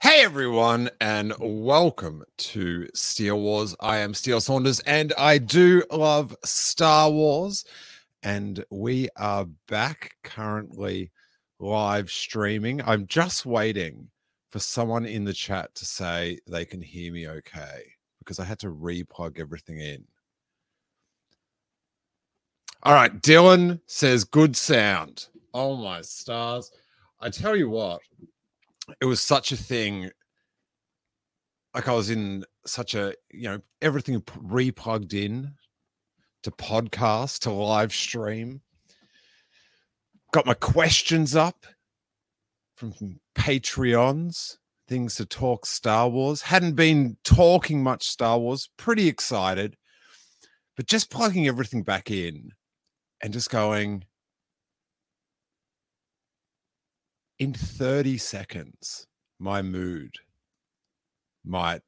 Hey everyone, and welcome to Steele Wars. I am Steele Saunders, and I do love Star Wars. And we are back currently live streaming. I'm just waiting for someone in the chat to say they can hear me okay because I had to replug everything in. All right, Dylan says good sound. Oh my stars. I tell you what, it was such a thing. Like I was in such a, you know, everything replugged in to podcast, to live stream. Got my questions up from Patreons, things to talk Star Wars. Hadn't been talking much Star Wars, pretty excited, but just plugging everything back in and just going, in 30 seconds, my mood might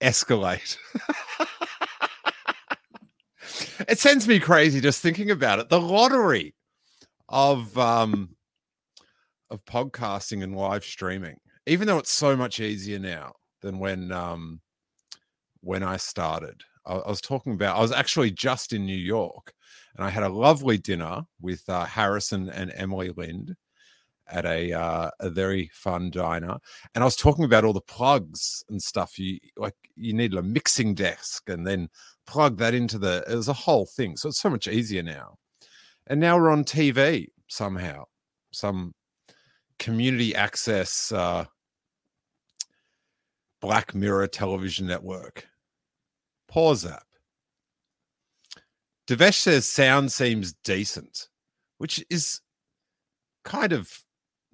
escalate. it sends me crazy just thinking about it. The lottery of um of podcasting and live streaming, even though it's so much easier now than when um when I started. I, was talking about I was actually just in New York and I had a lovely dinner with uh, Harrison and Emily Lind at a uh, a very fun diner, and I was talking about all the plugs and stuff. You like you needed a mixing desk, and then plug that into the. It was a whole thing, so it's so much easier now. And now we're on TV somehow, some community access uh, Black Mirror television network. Pause that. Devesh says sound seems decent, which is kind of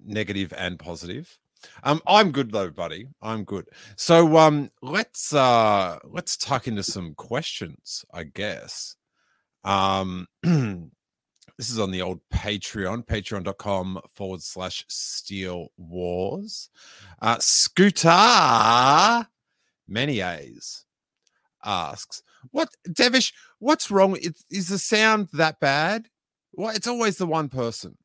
negative and positive. Um, I'm good though, buddy. I'm good. So um let's uh let's tuck into some questions, I guess. Um this is on the old Patreon, patreon.com forward slash Steele Wars. Uh Scooter many A's asks, What Devish, what's wrong? Is, is the sound that bad? Well, it's always the one person.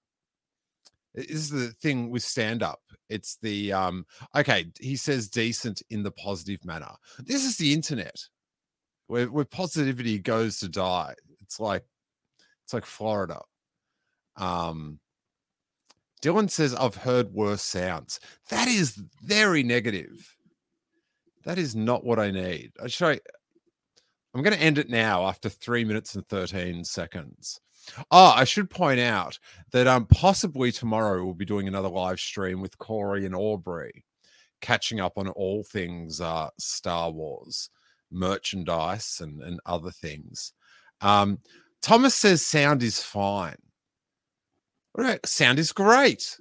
This is the thing with stand up. It's the um okay, he says decent in the positive manner. This is the internet where, where positivity goes to die. It's like it's like Florida. Um Dylan says I've heard worse sounds. That is very negative. That is not what I need. I show I'm going to end it now after three minutes and 13 seconds. Oh, I should point out that um possibly tomorrow we'll be doing another live stream with Corey and Aubrey, catching up on all things uh Star Wars merchandise and, and other things. Um, Thomas says sound is fine. All right, sound is great.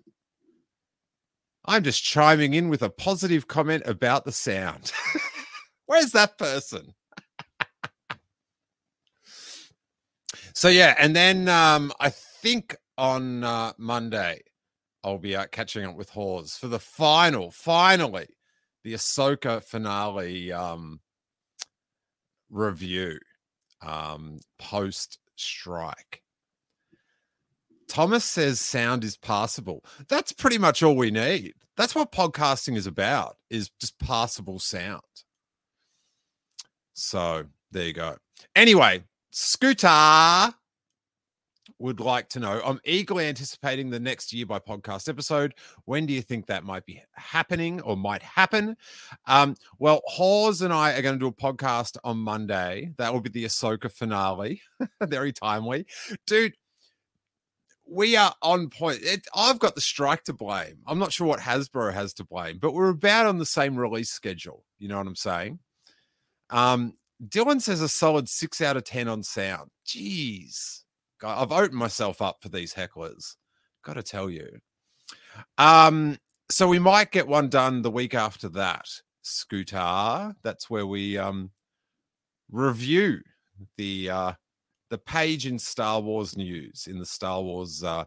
I'm just chiming in with a positive comment about the sound. Where's that person? So yeah, and then um, I think on uh, Monday I'll be catching up with Hawes for the final, finally, the Ahsoka finale um, review um, post strike. Thomas says sound is passable. That's pretty much all we need. That's what podcasting is about, is just passable sound. So there you go. Anyway, Scooter would like to know. I'm eagerly anticipating the next year by podcast episode. When do you think that might be happening or might happen? Um, well, Hawes and I are going to do a podcast on Monday. That will be the Ahsoka finale. Very timely. Dude, we are on point. It, I've got the strike to blame. I'm not sure what Hasbro has to blame, but we're about on the same release schedule. You know what I'm saying? Um, Dylan says a solid six out of 10 on sound. Jeez. I've opened myself up for these hecklers. Got to tell you. Um, so we might get one done the week after that. Scooter. That's where we um review the uh the page in Star Wars news in the Star Wars uh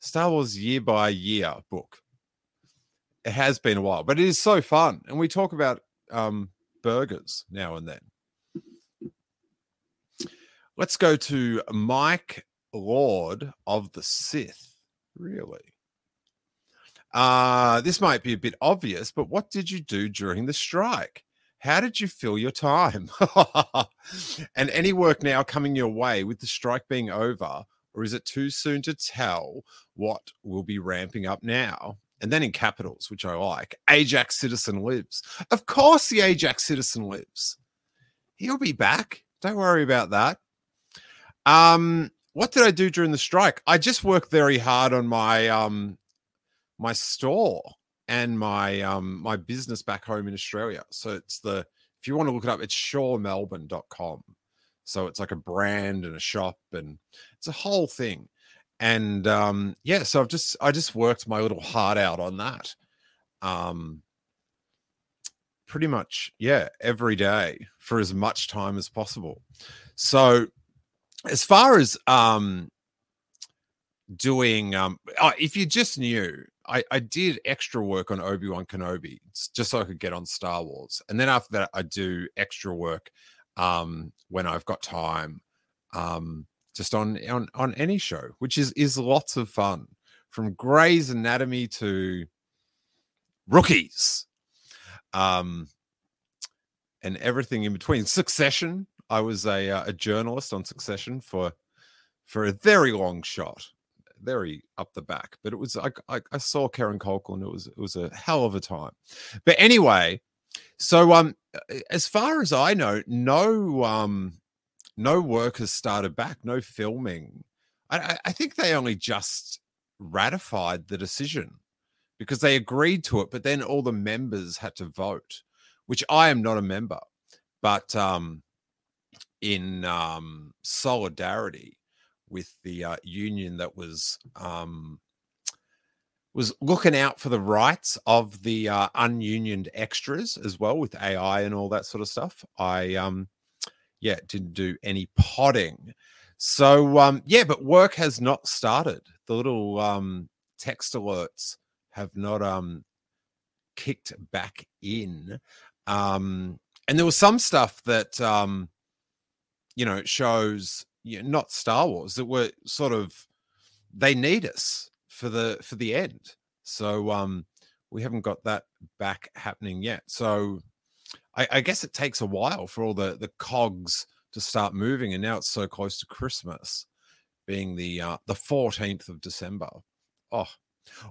Star Wars year by year book. It has been a while, but it is so fun. And we talk about um burgers now and then let's go to Mike Lord of the Sith. Really? Uh, this might be a bit obvious, but what did you do during the strike? How did you fill your time? and any work now coming your way with the strike being over, or is it too soon to tell what will be ramping up now? And then in capitals, which I like, Ajax Citizen lives. Of course, the Ajax Citizen lives. He'll be back. Don't worry about that. Um, what did I do during the strike? I just worked very hard on my um my store and my um my business back home in Australia. So it's the if you want to look it up, it's shawmelbourne.com. So it's like a brand and a shop and it's a whole thing. And um yeah, so I've just I just worked my little heart out on that. Um pretty much yeah, every day for as much time as possible. So as far as um doing um oh, if you just knew I, I did extra work on obi-wan kenobi just so i could get on star wars and then after that i do extra work um when i've got time um just on on on any show which is is lots of fun from gray's anatomy to rookies um and everything in between. Succession I was a uh, a journalist on Succession for for a very long shot, very up the back. But it was I I, I saw Kieran Culkin. It was it was a hell of a time. But anyway, so um, as far as I know, no um, no work has started back. No filming. I, I think they only just ratified the decision because they agreed to it, but then all the members had to vote, which I am not a member. But um, in um, solidarity with the uh, union that was um, was looking out for the rights of the uh, ununioned extras as well with AI and all that sort of stuff. I um yeah didn't do any podding. So um yeah, but work has not started. The little um text alerts have not um kicked back in. Um and there was some stuff that um you know, shows you know, not Star Wars that were sort of they need us for the for the end. So um we haven't got that back happening yet. So I, I guess it takes a while for all the the cogs to start moving, and now it's so close to Christmas, being the uh, the fourteenth of December. Oh,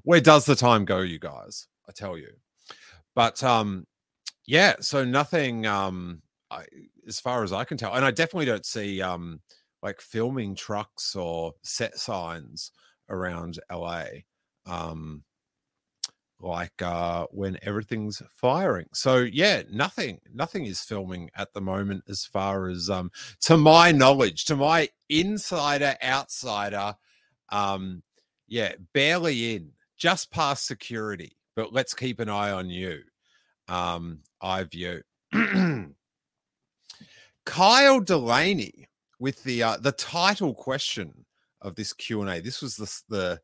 where does the time go, you guys? I tell you. But um, yeah, so nothing um I, as far as I can tell, and I definitely don't see um, like filming trucks or set signs around LA, um, like uh, when everything's firing. So yeah, nothing, nothing is filming at the moment, as far as um, to my knowledge, to my insider outsider, um, yeah, barely in, just past security. But let's keep an eye on you. Um, I view. Kyle Delaney with the uh, the title question of this Q and A. This was the the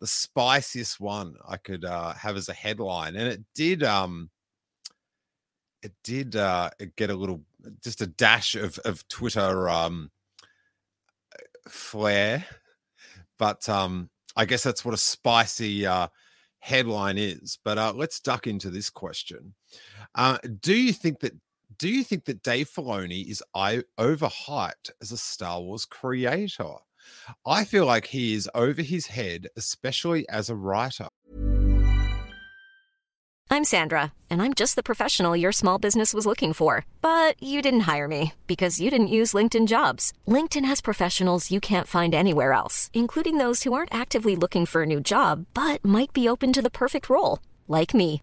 the spiciest one I could uh, have as a headline, and it did um it did uh get a little just a dash of of Twitter um flair, but um I guess that's what a spicy uh headline is. But uh, let's duck into this question. Uh, do you think that do you think that Dave Filoni is overhyped as a Star Wars creator? I feel like he is over his head, especially as a writer. I'm Sandra, and I'm just the professional your small business was looking for. But you didn't hire me because you didn't use LinkedIn jobs. LinkedIn has professionals you can't find anywhere else, including those who aren't actively looking for a new job but might be open to the perfect role, like me.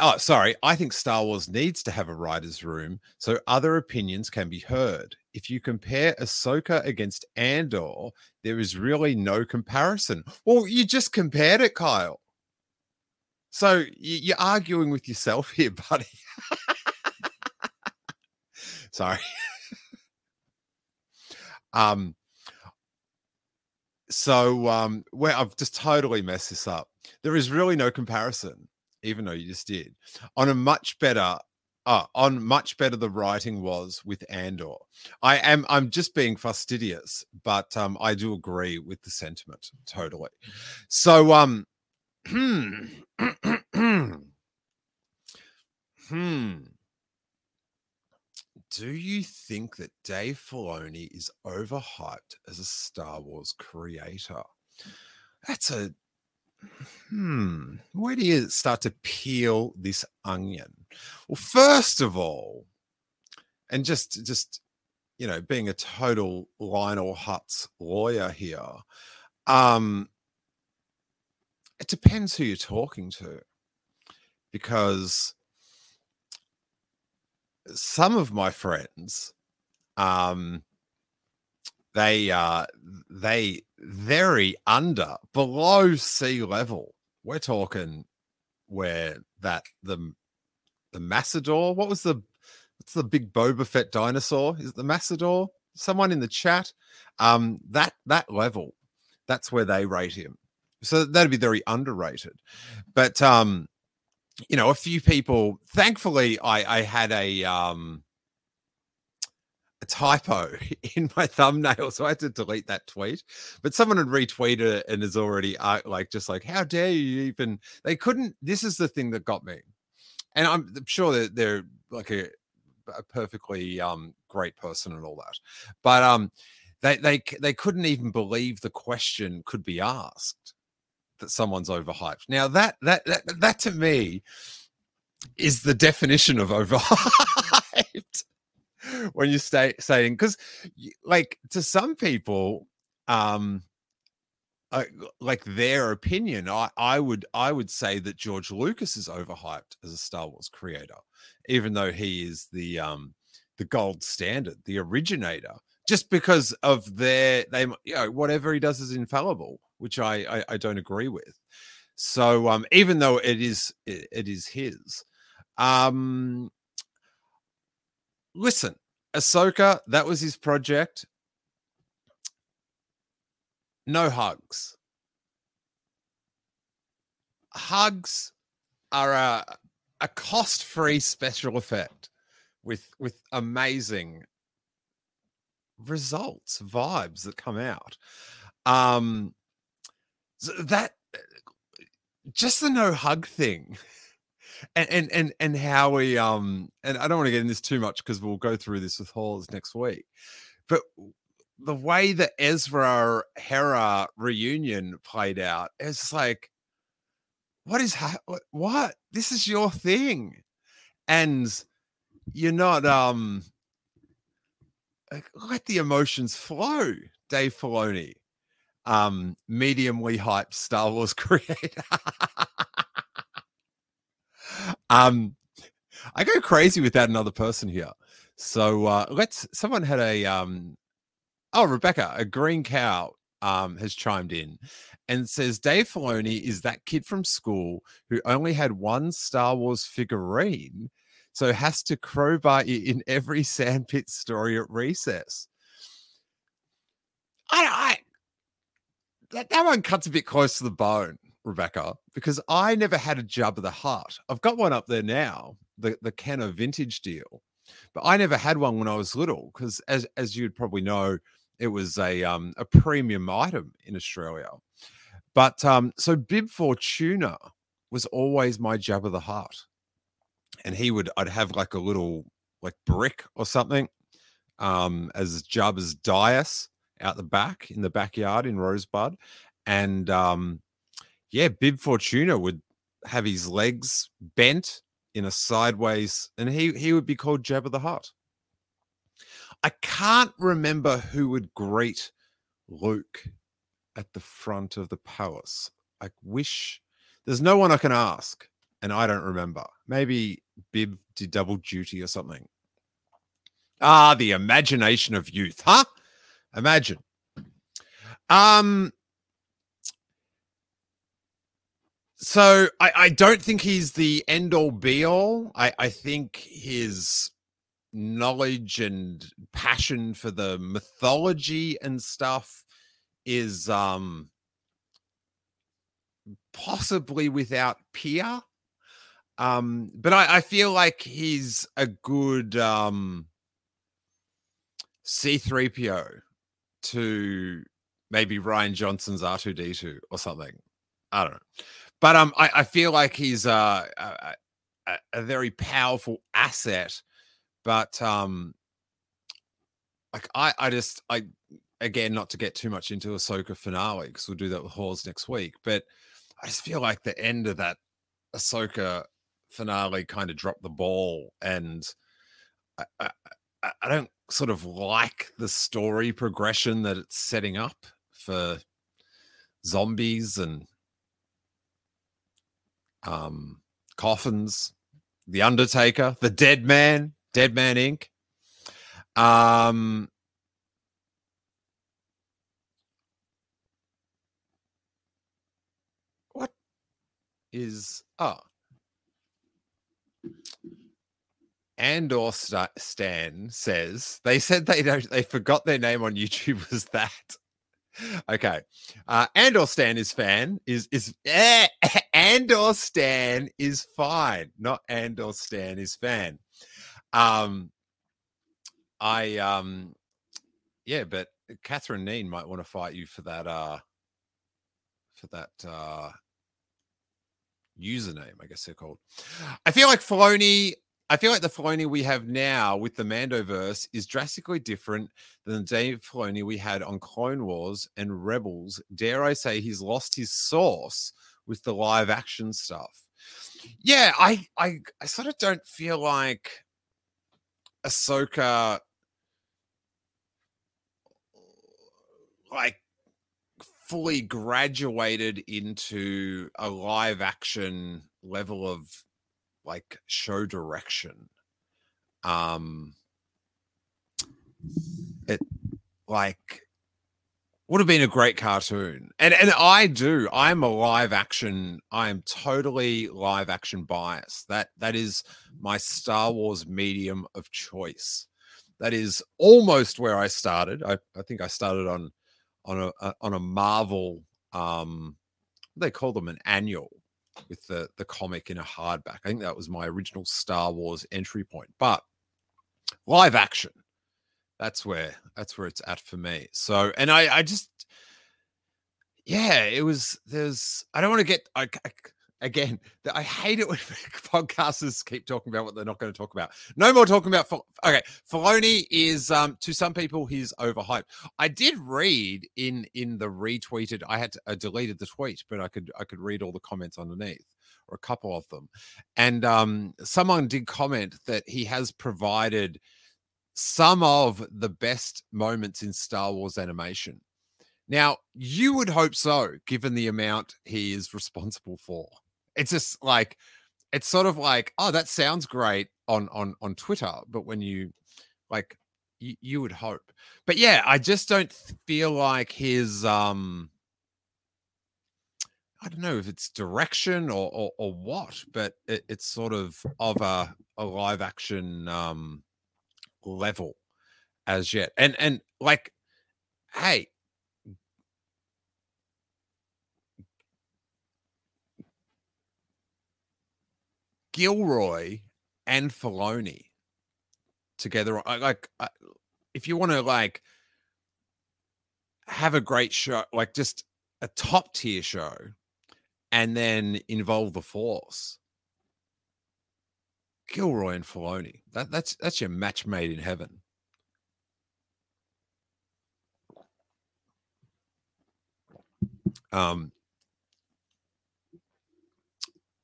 Oh, sorry. I think Star Wars needs to have a writer's room so other opinions can be heard if you compare Ahsoka against Andor, there is really no comparison. Well, you just compared it, Kyle. So you're arguing with yourself here, buddy. Sorry. um. So um, where I've just totally messed this up. There is really no comparison, even though you just did, on a much better uh, on much better the writing was with Andor. I am I'm just being fastidious, but um, I do agree with the sentiment totally. So um hmm hmm do you think that Dave Filoni is overhyped as a Star Wars creator? That's a hmm. Where do you start to peel this onion? Well, first of all, and just just you know, being a total Lionel Hutz lawyer here, um, it depends who you're talking to, because some of my friends, um, they uh, they very under below sea level. We're talking where that the the Massador. What was the what's the big Boba Fett dinosaur? Is it the Massador? Someone in the chat. Um, that that level, that's where they rate him. So that'd be very underrated. But um, you know, a few people. Thankfully, I I had a um typo in my thumbnail, so I had to delete that tweet. But someone had retweeted it and is already uh, like, just like, how dare you even? They couldn't. This is the thing that got me, and I'm sure that they're like a, a perfectly um great person and all that, but um, they they they couldn't even believe the question could be asked that someone's overhyped. Now that that that, that to me is the definition of overhyped when you stay saying because like to some people um uh, like their opinion I, I would i would say that george lucas is overhyped as a star wars creator even though he is the um the gold standard the originator just because of their they you know whatever he does is infallible which i i, I don't agree with. So um even though it is it, it is his um listen, Ahsoka, that was his project. No hugs. Hugs are a, a cost-free special effect with with amazing results, vibes that come out. Um that just the no hug thing and and and, and how we um and I don't want to get in this too much because we'll go through this with Hawes next week, but the way the Ezra Hera reunion played out, it's like, what is ha- what, what? This is your thing, and you're not um. Let the emotions flow, Dave Filoni, um, mediumly hyped Star Wars creator. Um, I go crazy without another person here. So uh, let's. Someone had a um. Oh, Rebecca, a green cow um has chimed in and says Dave Filoni is that kid from school who only had one Star Wars figurine, so has to crowbar it in every sandpit story at recess. I, I that, that one cuts a bit close to the bone. Rebecca, because I never had a Jabba the Hutt. I've got one up there now, the the Kenner vintage deal, but I never had one when I was little because, as as you'd probably know, it was a um a premium item in Australia. But um, so Bib Fortuna was always my Jabba the Hutt, and he would I'd have like a little like brick or something um as Jabba's dais out the back in the backyard in Rosebud, and um yeah, Bib Fortuna would have his legs bent in a sideways, and he he would be called Jabba the Hutt. I can't remember who would greet Luke at the front of the palace. I wish there's no one I can ask, and I don't remember. Maybe Bib did double duty or something. Ah, the imagination of youth, huh? Imagine. Um, so I, I don't think he's the end all be all. I, I think his knowledge and passion for the mythology and stuff is um possibly without peer. Um, but I, I feel like he's a good um C3PO to maybe Rian Johnson's R2D2 or something. I don't know. But um I, I feel like he's uh, a, a, very powerful asset. But um like I I just I again not to get too much into Ahsoka finale because we'll do that with Hawes next week. But I just feel like the end of that Ahsoka finale kind of dropped the ball, and I, I, I don't sort of like the story progression that it's setting up for zombies and um coffins, the Undertaker, the Dead Man, Dead Man Inc. Um, what is oh Andor Sta- Stan says they said they don't they forgot their name on YouTube was that. Okay. Uh Andor Stan is fan is is eh, Andor Stan is fine, not Andor Stan is fan. Um I um yeah, but Catherine Neen might want to fight you for that uh for that uh username, I guess they're called. I feel like Filoni I feel like the Filoni we have now with the Mandoverse is drastically different than the Dave Filoni we had on Clone Wars and Rebels. Dare I say he's lost his source with the live action stuff. Yeah, I I, I sort of don't feel like Ahsoka like fully graduated into a live action level of like show direction um it like would have been a great cartoon. And and i do. I'm a live action i am totally live action bias. That that is my star wars medium of choice. That is almost where i started. I, I think i started on on a, on a marvel um they call them an annual with the the comic in a hardback. I think that was my original Star Wars entry point. But live action, that's where that's where it's at for me. So, and I I just yeah, it was there's I don't want to get I, I again, I hate it when podcasters keep talking about what they're not going to talk about. No more talking about. Okay, Filoni is um, to some people he's overhyped. I did read in in the retweeted. I had to, I deleted the tweet, but I could I could read all the comments underneath or a couple of them, and um, someone did comment that he has provided some of the best moments in Star Wars animation. Now, you would hope so, given the amount he is responsible for. It's just like it's sort of like, oh, that sounds great on on on Twitter, but when you like you, you would hope. But yeah, I just don't feel like his um I don't know if it's direction or or, or what, but it, it's sort of of a, a live action um level as yet. And and like, hey, Gilroy and Filoni together. Like, if you want to like have a great show, like just a top tier show, and then involve the Force. Gilroy and Filoni. That, that's that's your match made in heaven. Um,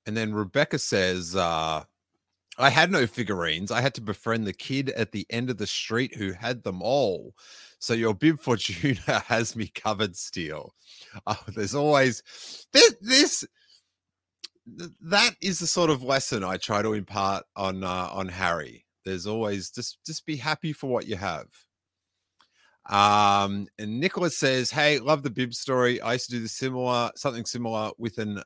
and then Rebecca says, uh, I had no figurines. I had to befriend the kid at the end of the street who had them all. So your bib Fortuna has me covered still. Oh, there's always this, this that is the sort of lesson I try to impart on uh, on Harry. There's always just just be happy for what you have. Um, and Nicholas says, "Hey, love the bib story. I used to do the similar something similar with an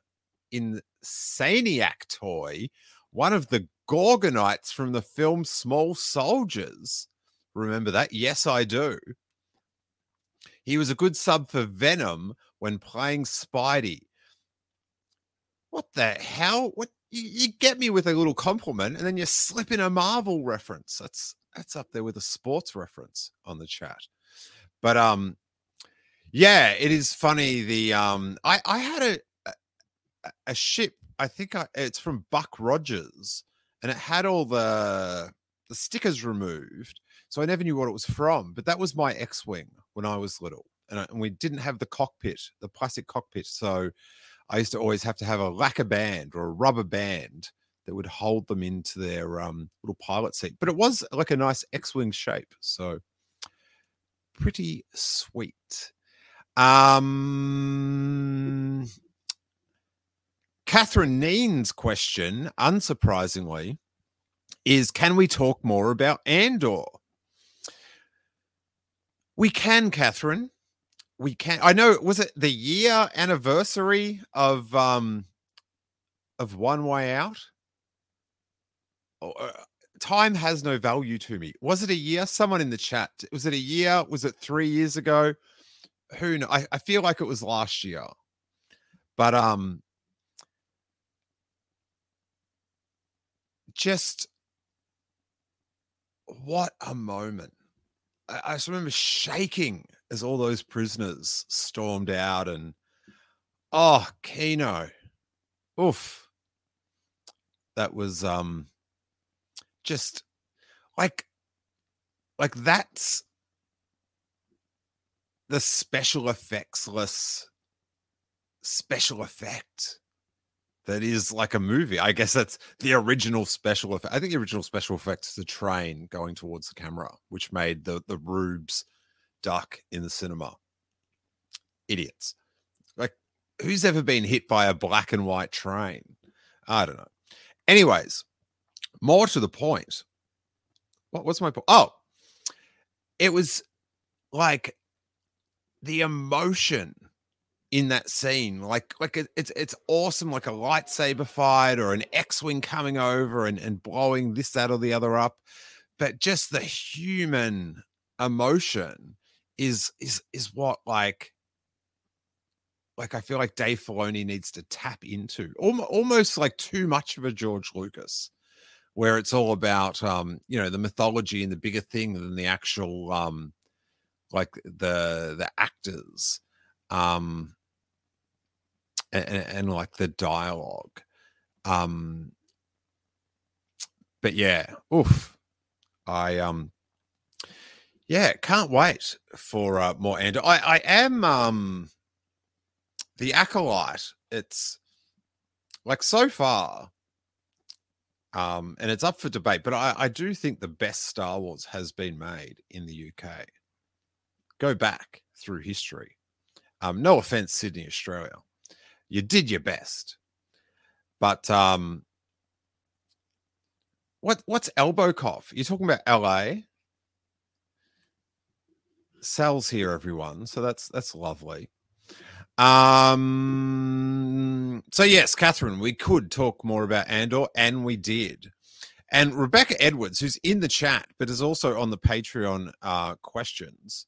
Insaniac toy, one of the Gorgonites from the film Small Soldiers. Remember that? Yes, I do. He was a good sub for Venom when playing Spidey. What the hell? What you, you get me with a little compliment and then you slip in a Marvel reference. That's that's up there with a sports reference on the chat. But um yeah, it is funny. The um I I had a a, a ship, I think I, it's from Buck Rogers, and it had all the the stickers removed. So I never knew what it was from, but that was my X-wing when I was little. And, I, and we didn't have the cockpit, the plastic cockpit. So I used to always have to have a lacquer band or a rubber band that would hold them into their um, little pilot seat. But it was like a nice X-wing shape, so pretty sweet. Um, Catherine Neen's question, unsurprisingly, is: Can we talk more about Andor? We can, Catherine we can i know was it the year anniversary of um of one way out? Oh, uh, time has no value to me. Was it a year? Someone in the chat was it a year? Was it three years ago? Who know I, I feel like it was last year. But um just what a moment I, I just remember shaking as all those prisoners stormed out and oh Kino. Oof. That was um just like like that's the special effectsless special effect that is like a movie. I guess that's the original special effect. I think the original special effect is the train going towards the camera, which made the the rubes duck in the cinema. Idiots. Like, who's ever been hit by a black and white train? I don't know. Anyways, more to the point. What, what's my point? Oh, it was like the emotion in that scene like like it, it's it's awesome like a lightsaber fight or an x-wing coming over and, and blowing this that or the other up but just the human emotion is is is what like like I feel like Dave Filoni needs to tap into almost like too much of a George Lucas, where it's all about um, you know the mythology and the bigger thing than the actual um, like the the actors, um, and, and like the dialogue, um, but yeah, oof, I um yeah, can't wait for uh, more Andor. I, I am um the acolyte. It's like so far, um, and it's up for debate. But I, I do think the best Star Wars has been made in the UK. Go back through history. Um, no offense, Sydney, Australia. You did your best, but um, what what's elbow cough? You're talking about LA? Sal's here, everyone. So that's that's lovely. Um. So yes, Catherine, we could talk more about Andor, and we did. And Rebecca Edwards, who's in the chat but is also on the Patreon uh, questions.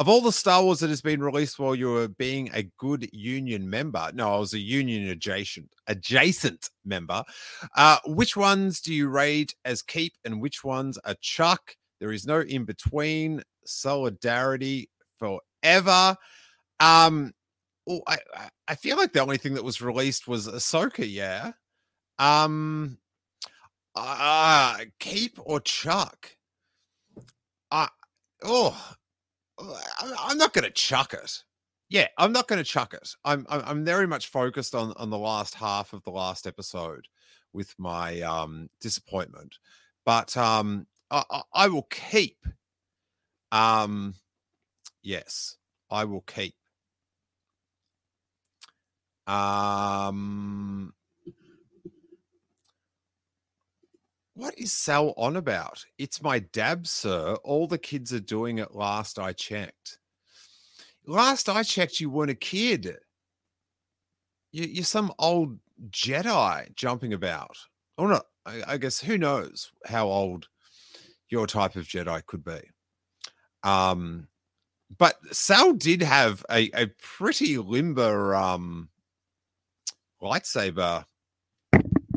Of all the Star Wars that has been released while you were being a good union member, no, I was a union adjacent adjacent member. Uh, which ones do you rate as keep and which ones are chuck? There is no in between. Solidarity forever. Um, oh, I I feel like the only thing that was released was Ahsoka. Yeah. Um. Uh, keep or chuck? Uh, oh, I'm not going to chuck it. Yeah, I'm not going to chuck it. I'm, I'm I'm very much focused on on the last half of the last episode with my um disappointment, but um I, I, will keep. Um, yes, I will keep. Um, what is Sal on about? It's my dab, sir. All the kids are doing it last I checked. Last I checked, you weren't a kid. You, you're some old Jedi jumping about. Or not, I, I guess who knows how old your type of Jedi could be. Um, but Sal did have a, a pretty limber um, lightsaber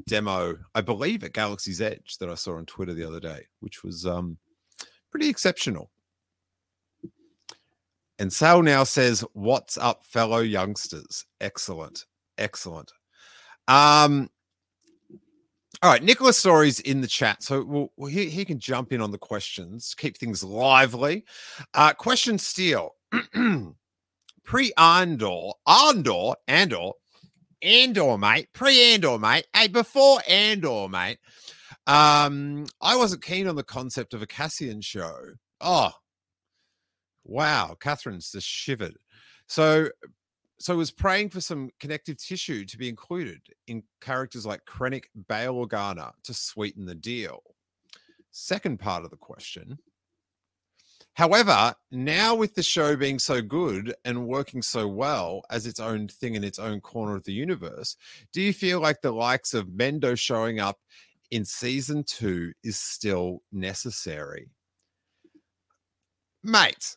demo, I believe, at Galaxy's Edge that I saw on Twitter the other day, which was um, pretty exceptional. And Sal now says, What's up, fellow youngsters? Excellent. Excellent. Um, all right, Nicholas Story's in the chat, so we'll, he, he can jump in on the questions, keep things lively. Uh, question Steele. Pre Andor, Andor, Andor, Andor, mate. Pre Andor, mate. Hey, before Andor, mate. Um, I wasn't keen on the concept of a Cassian show. Oh, wow. Catherine's just shivered. So so was praying for some connective tissue to be included in characters like Krennic, Bail Organa to sweeten the deal. Second part of the question. However, now with the show being so good and working so well as its own thing in its own corner of the universe, do you feel like the likes of Mendo showing up in season two is still necessary? Mate,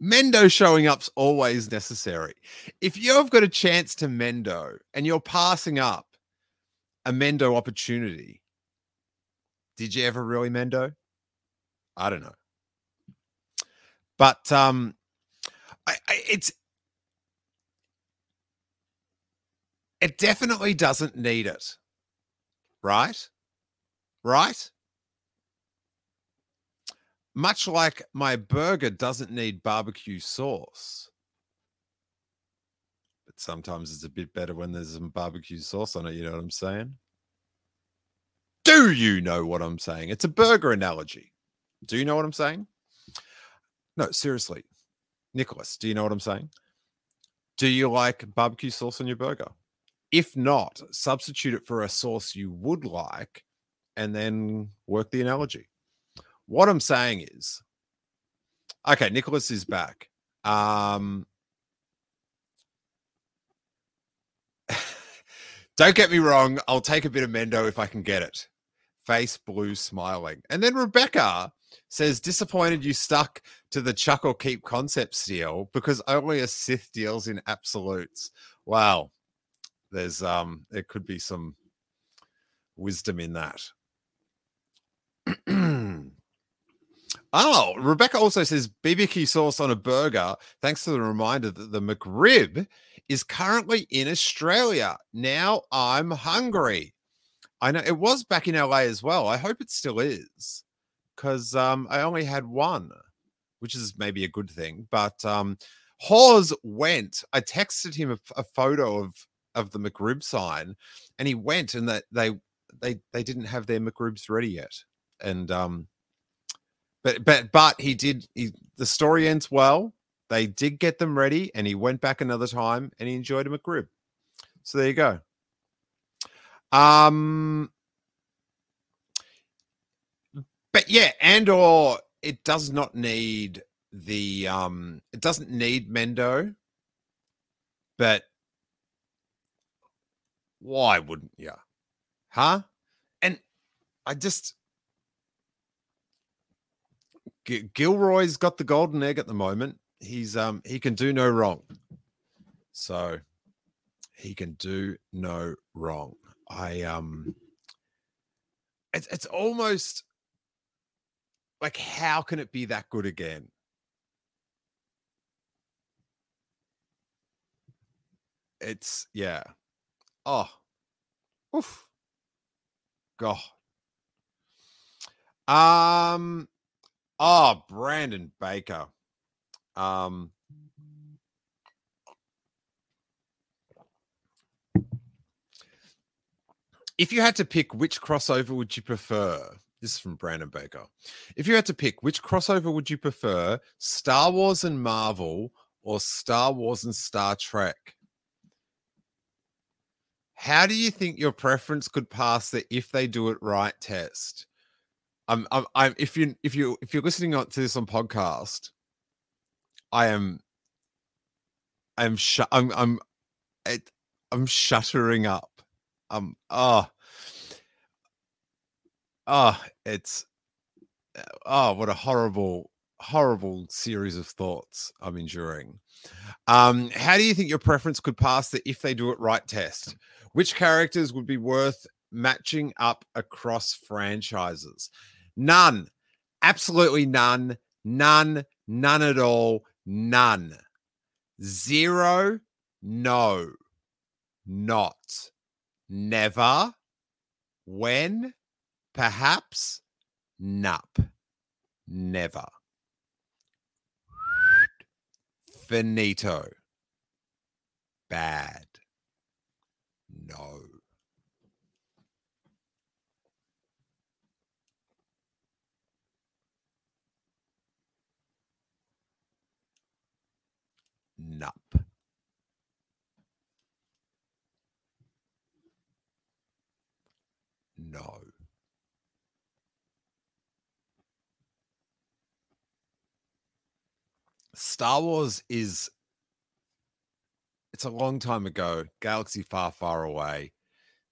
Mendo showing up's always necessary. If you've got a chance to Mendo and you're passing up a Mendo opportunity, did you ever really Mendo? I don't know. But um I, I, it's it definitely doesn't need it. Right? Right? Much like my burger doesn't need barbecue sauce. But sometimes it's a bit better when there's some barbecue sauce on it. You know what I'm saying? Do you know what I'm saying? It's a burger analogy. Do you know what I'm saying? No, seriously. Nicholas, do you know what I'm saying? Do you like barbecue sauce on your burger? If not, substitute it for a sauce you would like and then work the analogy. What I'm saying is, okay, Nicholas is back. Um, don't get me wrong. I'll take a bit of Mendo if I can get it. Face blue, smiling. And then Rebecca says, disappointed you stuck to the chuck or keep concept deal because only a Sith deals in absolutes. Wow. There's um there could be some wisdom in that. Oh, Rebecca also says BBQ sauce on a burger. Thanks to the reminder that the McRib is currently in Australia. Now I'm hungry. I know it was back in LA as well. I hope it still is because um, I only had one, which is maybe a good thing. But um, Hawes went. I texted him a, a photo of of the McRib sign, and he went, and that they they they didn't have their McRibs ready yet, and um, but but but he did. He, the story ends well. They did get them ready, and he went back another time, and he enjoyed a McRib. So there you go. Um, but yeah, Andor it does not need the um, it doesn't need Mendo, but why wouldn't you? Huh? And I just Gilroy's got the golden egg at the moment. He's um he can do no wrong. So he can do no wrong. I um it's it's almost like how can it be that good again? It's yeah. Oh. Oof. God. Um, oh, Brandon Baker. Um, if you had to pick which crossover would you prefer? This is from Brandon Baker. If you had to pick which crossover would you prefer, Star Wars and Marvel or Star Wars and Star Trek? How do you think your preference could pass the if they do it right test? I'm, I'm, I'm if you if you if you're listening to this on podcast, I am, I'm sh- I'm I'm, it, I'm shuttering up. Um, oh, oh, it's, oh, what a horrible, horrible series of thoughts I'm enduring. Um, how do you think your preference could pass the if they do it right test? Which characters would be worth matching up across franchises? None. Absolutely none. None. None at all. None. Zero. No. Not. Never. When. Perhaps. Nup. Never. Finito. Bad. No. Nup. No. Star Wars is it's a long time ago, galaxy far, far away.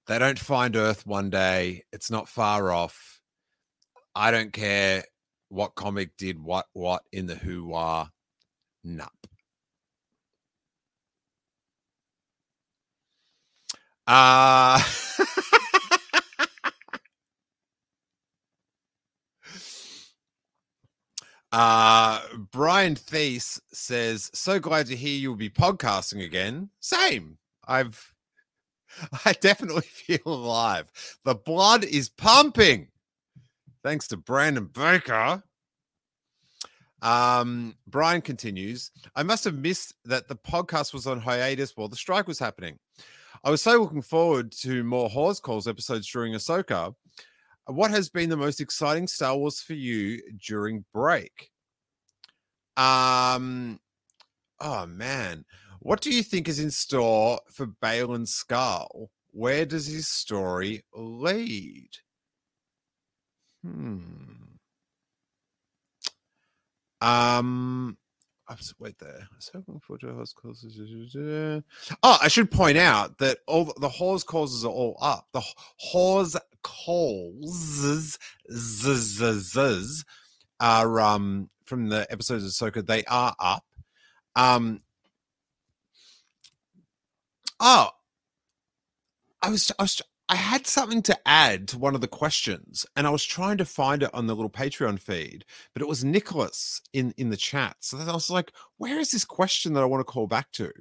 They don't find Earth one day. It's not far off. I don't care what comic did what what in the who are. Nup. Uh Uh, Brian Thies says, "So glad to hear you'll be podcasting again." Same. I've, I definitely feel alive. The blood is pumping. Thanks to Brandon Baker. Um, Brian continues, I must have missed that the podcast was on hiatus while the strike was happening. I was so looking forward to more Hawes Calls episodes during Ahsoka. What has been the most exciting Star Wars for you during break? Um, oh man, what do you think is in store for Baylan Skoll? Where does his story lead? Hmm. Um, I was, wait there. I for Hawes calls. Oh, I should point out that all the, Hawes calls are all up. The Hawes calls are um from the episodes of Ahsoka. They are up. Um. Oh, I was I was I had something to add to one of the questions, and I was trying to find it on the little Patreon feed, but it was Nicholas in in the chat. So I was like, "Where is this question that I want to call back to?"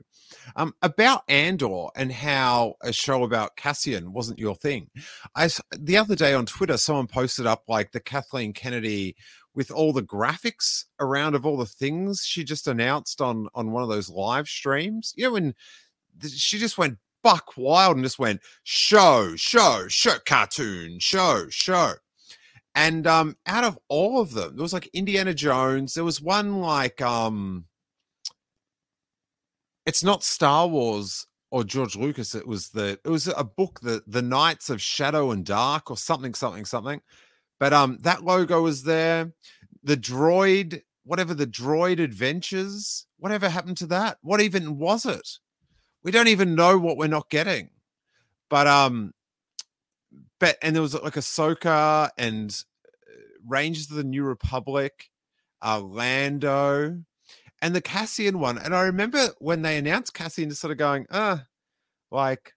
Um, about Andor and how a show about Cassian wasn't your thing. I the other day on Twitter, someone posted up like the Kathleen Kennedy with all the graphics around of all the things she just announced on on one of those live streams. You know, when she just went buck wild and just went show, show, show, cartoon, show, show. And um, out of all of them, there was like Indiana Jones. There was one like um, it's not Star Wars or George Lucas. It was the it was a book, the the Knights of Shadow and Dark, or something, something, something. But um, that logo was there. The droid, whatever the droid adventures, whatever happened to that? What even was it? We don't even know what we're not getting. But um, but and there was like Ahsoka and uh, Rangers of the New Republic, uh, Lando, and the Cassian one. And I remember when they announced Cassian, just sort of going, uh, like,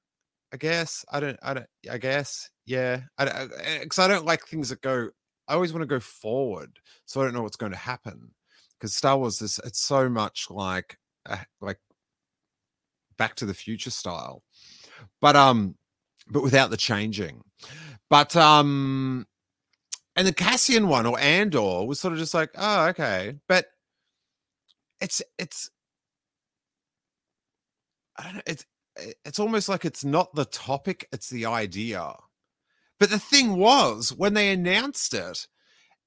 I guess I don't, I don't, I guess, yeah, I because I, I don't like things that go. I always want to go forward, so I don't know what's going to happen. Because Star Wars is it's so much like uh, like back to the future style but um but without the changing but um And the Cassian one or Andor was sort of just like, oh, okay. But it's it's I don't know, it's it's almost like it's not the topic, it's the idea. But the thing was, when they announced it,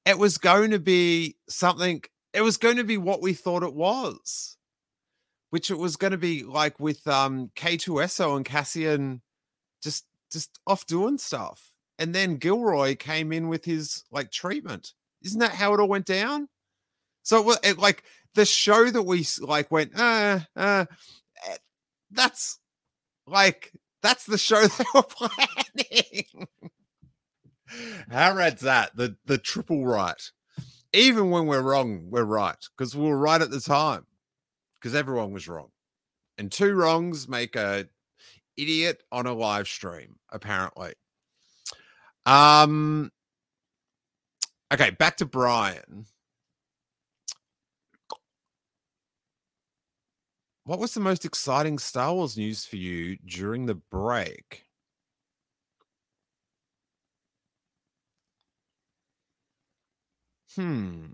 it was going to be something, it was going to be what we thought it was. Which it was going to be like with um K2SO and Cassian just just off doing stuff. And then Gilroy came in with his like treatment. Isn't that how it all went down? So it, it like the show that we like went, uh, uh, eh, that's like that's the show they were planning. How rad's that? The the triple right. Even when we're wrong, we're right because we were right at the time because everyone was wrong, and two wrongs make a idiot on a live stream. Apparently. Um. Okay, back to Brian. What was the most exciting Star Wars news for you during the break? Hmm.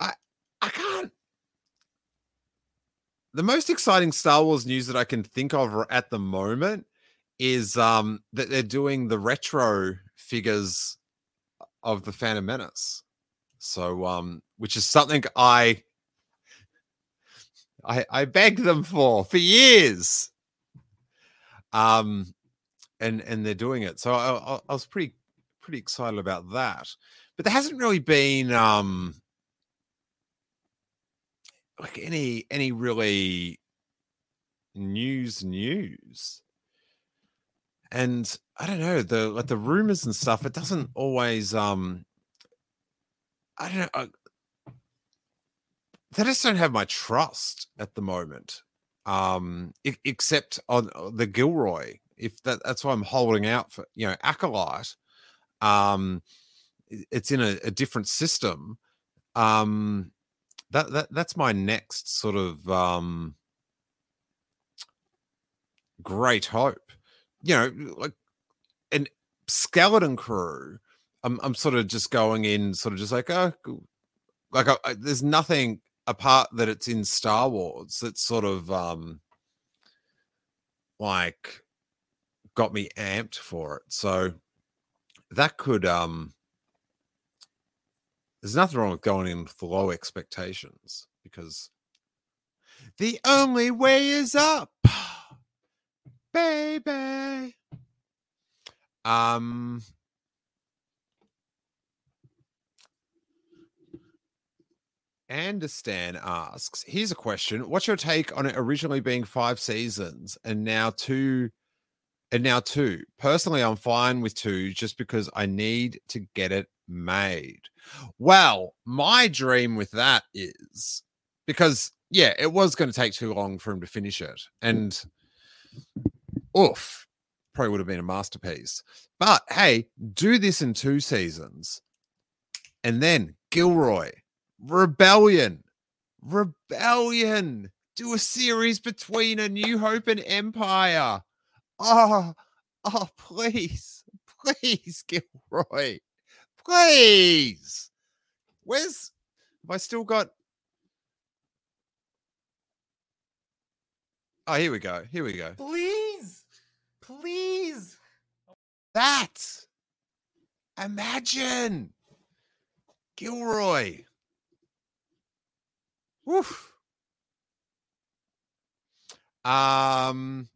I I can't. The most exciting Star Wars news that I can think of at the moment is um that they're doing the retro figures of the Phantom Menace. So um which is something I I I begged them for for years. Um and and they're doing it. So I, I, was pretty pretty excited about that. But there hasn't really been um like any any really news news. And I don't know, the like the rumors and stuff, it doesn't always um I don't know. I, they just don't have my trust at the moment. Um, e- except on uh, the Gilroy. If that, that's why I'm holding out for, you know, Acolyte. Um, it's in a, a different system. Um, that that that's my next sort of um great hope. You know, like an skeleton crew. I'm I'm sort of just going in, sort of just like, oh, like I, I- there's nothing apart that it's in Star Wars that's sort of um like got me amped for it. So that could um there's nothing wrong with going in with low expectations because the only way is up, baby. Um Anderstan asks, here's a question. What's your take on it originally being five seasons and now two and now two? Personally, I'm fine with two just because I need to get it made. Well, my dream with that is because yeah, it was going to take too long for him to finish it. Mm. And oof, probably would have been a masterpiece. But hey, do this in two seasons. And then Gilroy, Rebellion, Rebellion. Do a series between A New Hope and Empire. Oh, oh, please, please, Gilroy, please. Where's have I still got? Oh, here we go. Here we go. Please, please. That. Imagine. Gilroy. Woof. Um.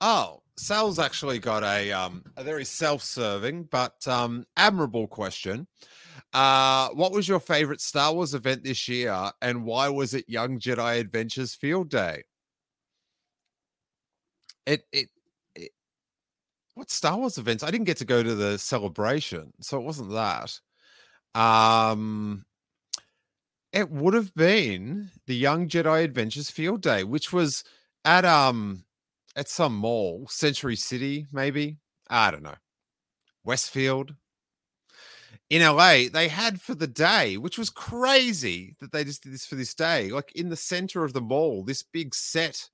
Oh, Sal's actually got a um a very self-serving but um admirable question. Uh, what was your favorite Star Wars event this year, and why was it Young Jedi Adventures Field Day? It it it. What Star Wars events? I didn't get to go to the celebration, so it wasn't that. Um, it would have been the Young Jedi Adventures Field Day, which was at um at some mall, Century City, maybe. I don't know. Westfield. In LA, they had for the day, which was crazy that they just did this for this day. Like in the center of the mall, this big set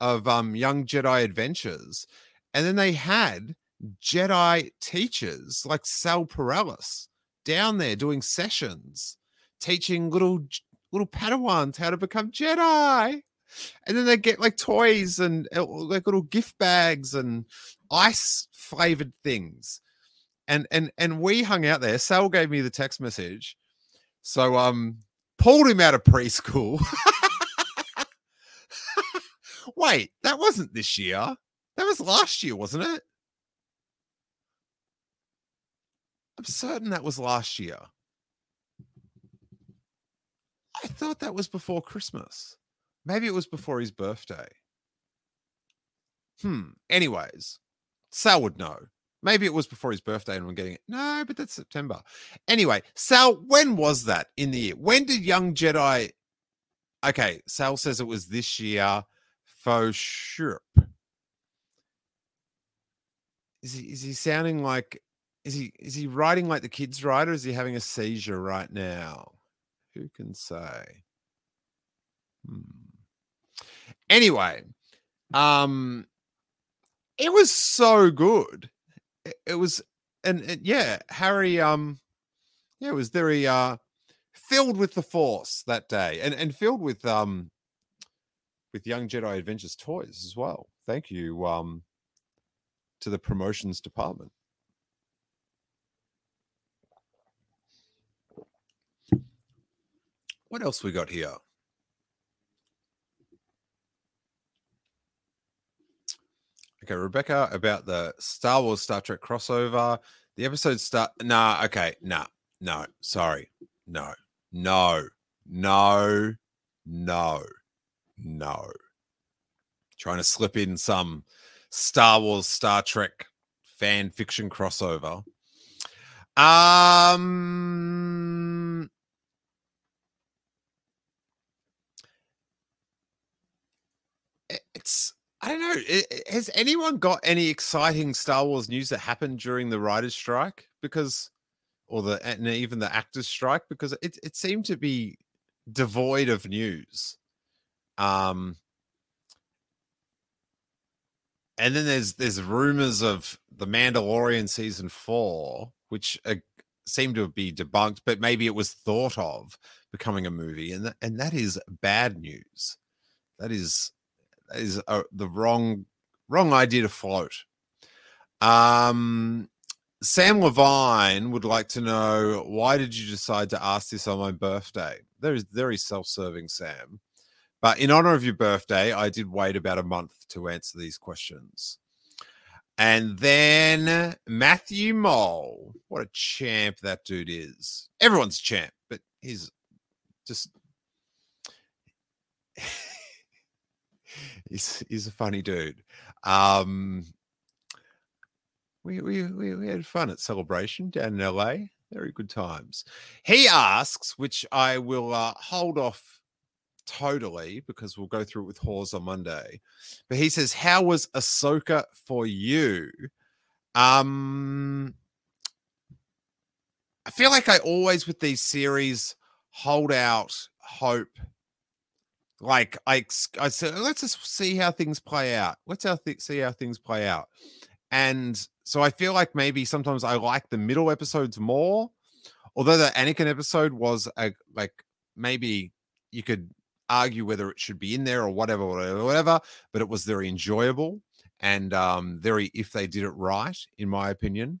of um Young Jedi Adventures. And then they had Jedi teachers like Sal Perellis down there doing sessions, teaching little little Padawans how to become Jedi. And then they get like toys and uh, like little gift bags and ice flavored things. And and and we hung out there. Sal gave me the text message. So um pulled him out of preschool. Wait, that wasn't this year. That was last year, wasn't it? I'm certain that was last year. I thought that was before Christmas. Maybe it was before his birthday. Hmm. Anyways, Sal would know. Maybe it was before his birthday and we're getting it. No, but that's September. Anyway, Sal, when was that in the year? When did Young Jedi? Okay, Sal says it was this year for sure. Is he is he sounding like is he is he writing like the kids write or is he having a seizure right now? Who can say? Hmm. Anyway, um, it was so good. It, it was, and, and yeah, Harry, um, yeah, it was very uh filled with the force that day, and and filled with um with Young Jedi Adventures toys as well. Thank you, um, to the promotions department. What else we got here? Okay, Rebecca, about the Star Wars Star Trek crossover. The episode start. Nah, okay, nah, no, sorry, no, no, no, no, no. Trying to slip in some Star Wars Star Trek fan fiction crossover. Um, it's I don't know. Has anyone got any exciting Star Wars news that happened during the writers' strike? Because, or the and even the actors' strike, because it it seemed to be devoid of news. Um, and then there's there's rumors of the Mandalorian season four, which uh, seem to be debunked, but maybe it was thought of becoming a movie, and th- and that is bad news. That is is a, the wrong wrong idea to float. Um, Sam Levine would like to know why did you decide to ask this on my birthday? There is very self-serving, Sam. But in honor of your birthday, I did wait about a month to answer these questions. And then Matthew Mole. What a champ that dude is. Everyone's champ, but he's just he's he's a funny dude. Um, we, we we we had fun at celebration down in LA. Very good times. He asks, which I will uh, hold off totally because we'll go through it with Hawes on Monday. But he says, "How was Ahsoka for you?" Um, I feel like I always with these series hold out hope like I, I said, let's just see how things play out. Let's how th- see how things play out. And so I feel like maybe sometimes I like the middle episodes more. Although the Anakin episode was a like maybe you could argue whether it should be in there or whatever, whatever, whatever. But it was very enjoyable and um, very if they did it right, in my opinion.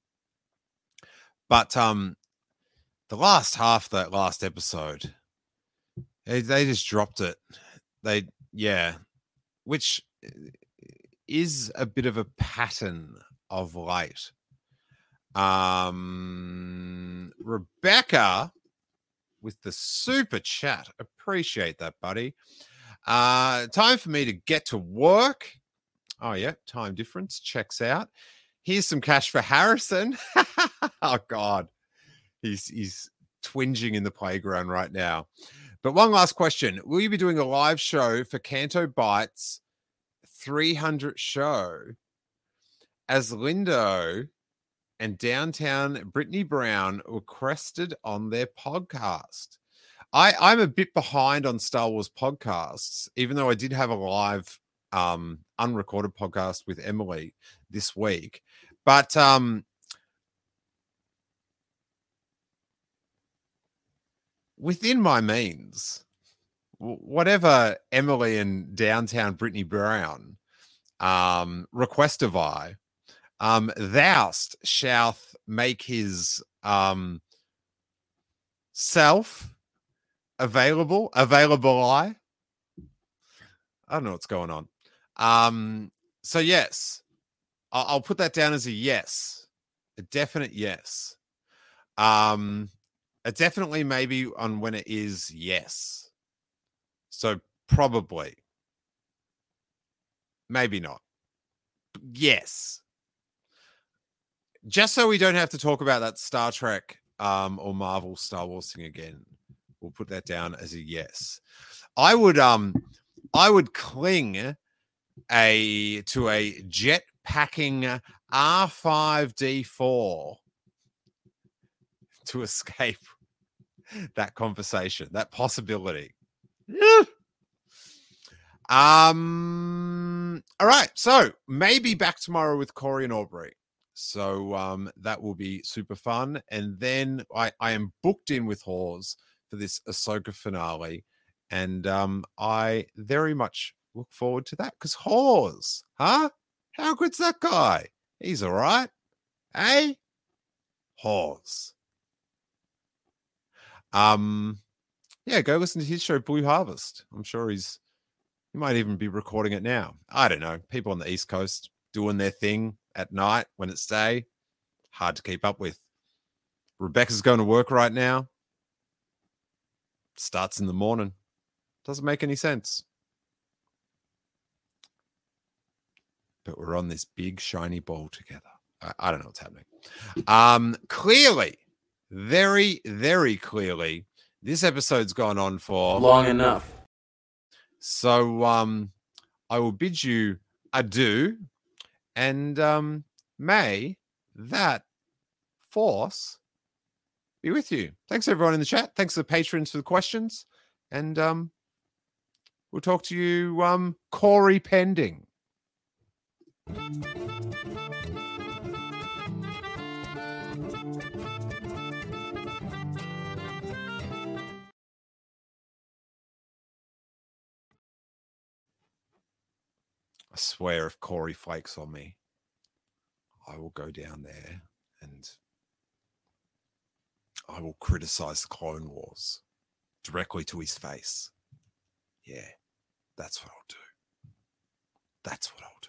But um, the last half that last episode, they just dropped it they, yeah, which eh, is a bit of a pattern of late. Um, Rebecca with the super chat. Appreciate that, buddy. Uh, time for me to get to work. Oh, yeah, time difference checks out. Here's some cash for Harrison. oh, God. He's he's twinging in the playground right now. But one last question Will you be doing a live show for Canto Bites 300 show as Lindo and downtown Brittany Brown requested on their podcast? I, I'm a bit behind on Star Wars podcasts, even though I did have a live um, unrecorded podcast with Emily this week. But um, within my means, whatever Emily and downtown Brittany Brown um, request of I, um, thou'st shalt make his um, self available, available I. I don't know what's going on. Um, so yes, I'll, put that down as a yes, a definite yes. Um, definitely maybe on when it is yes. So probably, maybe not. Yes. Just so we don't have to talk about that Star Trek um, or Marvel Star Wars thing again, we'll put that down as a yes. I would um I would cling a to a jet packing R5D4 to escape that conversation, that possibility. um all right, so maybe back tomorrow with Corey and Aubrey. So um that will be super fun. And then I, I am booked in with Hawes for this Ahsoka finale. And um I very much look forward to that because Hawes, huh? How good's that guy? He's all right. Hey? Hawes. Um, yeah, go listen to his show, Blue Harvest. I'm sure he's he might even be recording it now. I don't know. People on the East Coast doing their thing at night when it's day, hard to keep up with. Rebecca's going to work right now. Starts in the morning. Doesn't make any sense. But we're on this big shiny ball together. I, I don't know what's happening. Um, clearly, very, very clearly, this episode's gone on for long enough. So um I will bid you adieu and um may that force be with you. Thanks everyone in the chat. Thanks to the patrons for the questions. And um we'll talk to you um Corey pending. Swear if Corey flakes on me, I will go down there and I will criticize the Clone Wars directly to his face. Yeah, that's what I'll do. That's what I'll do.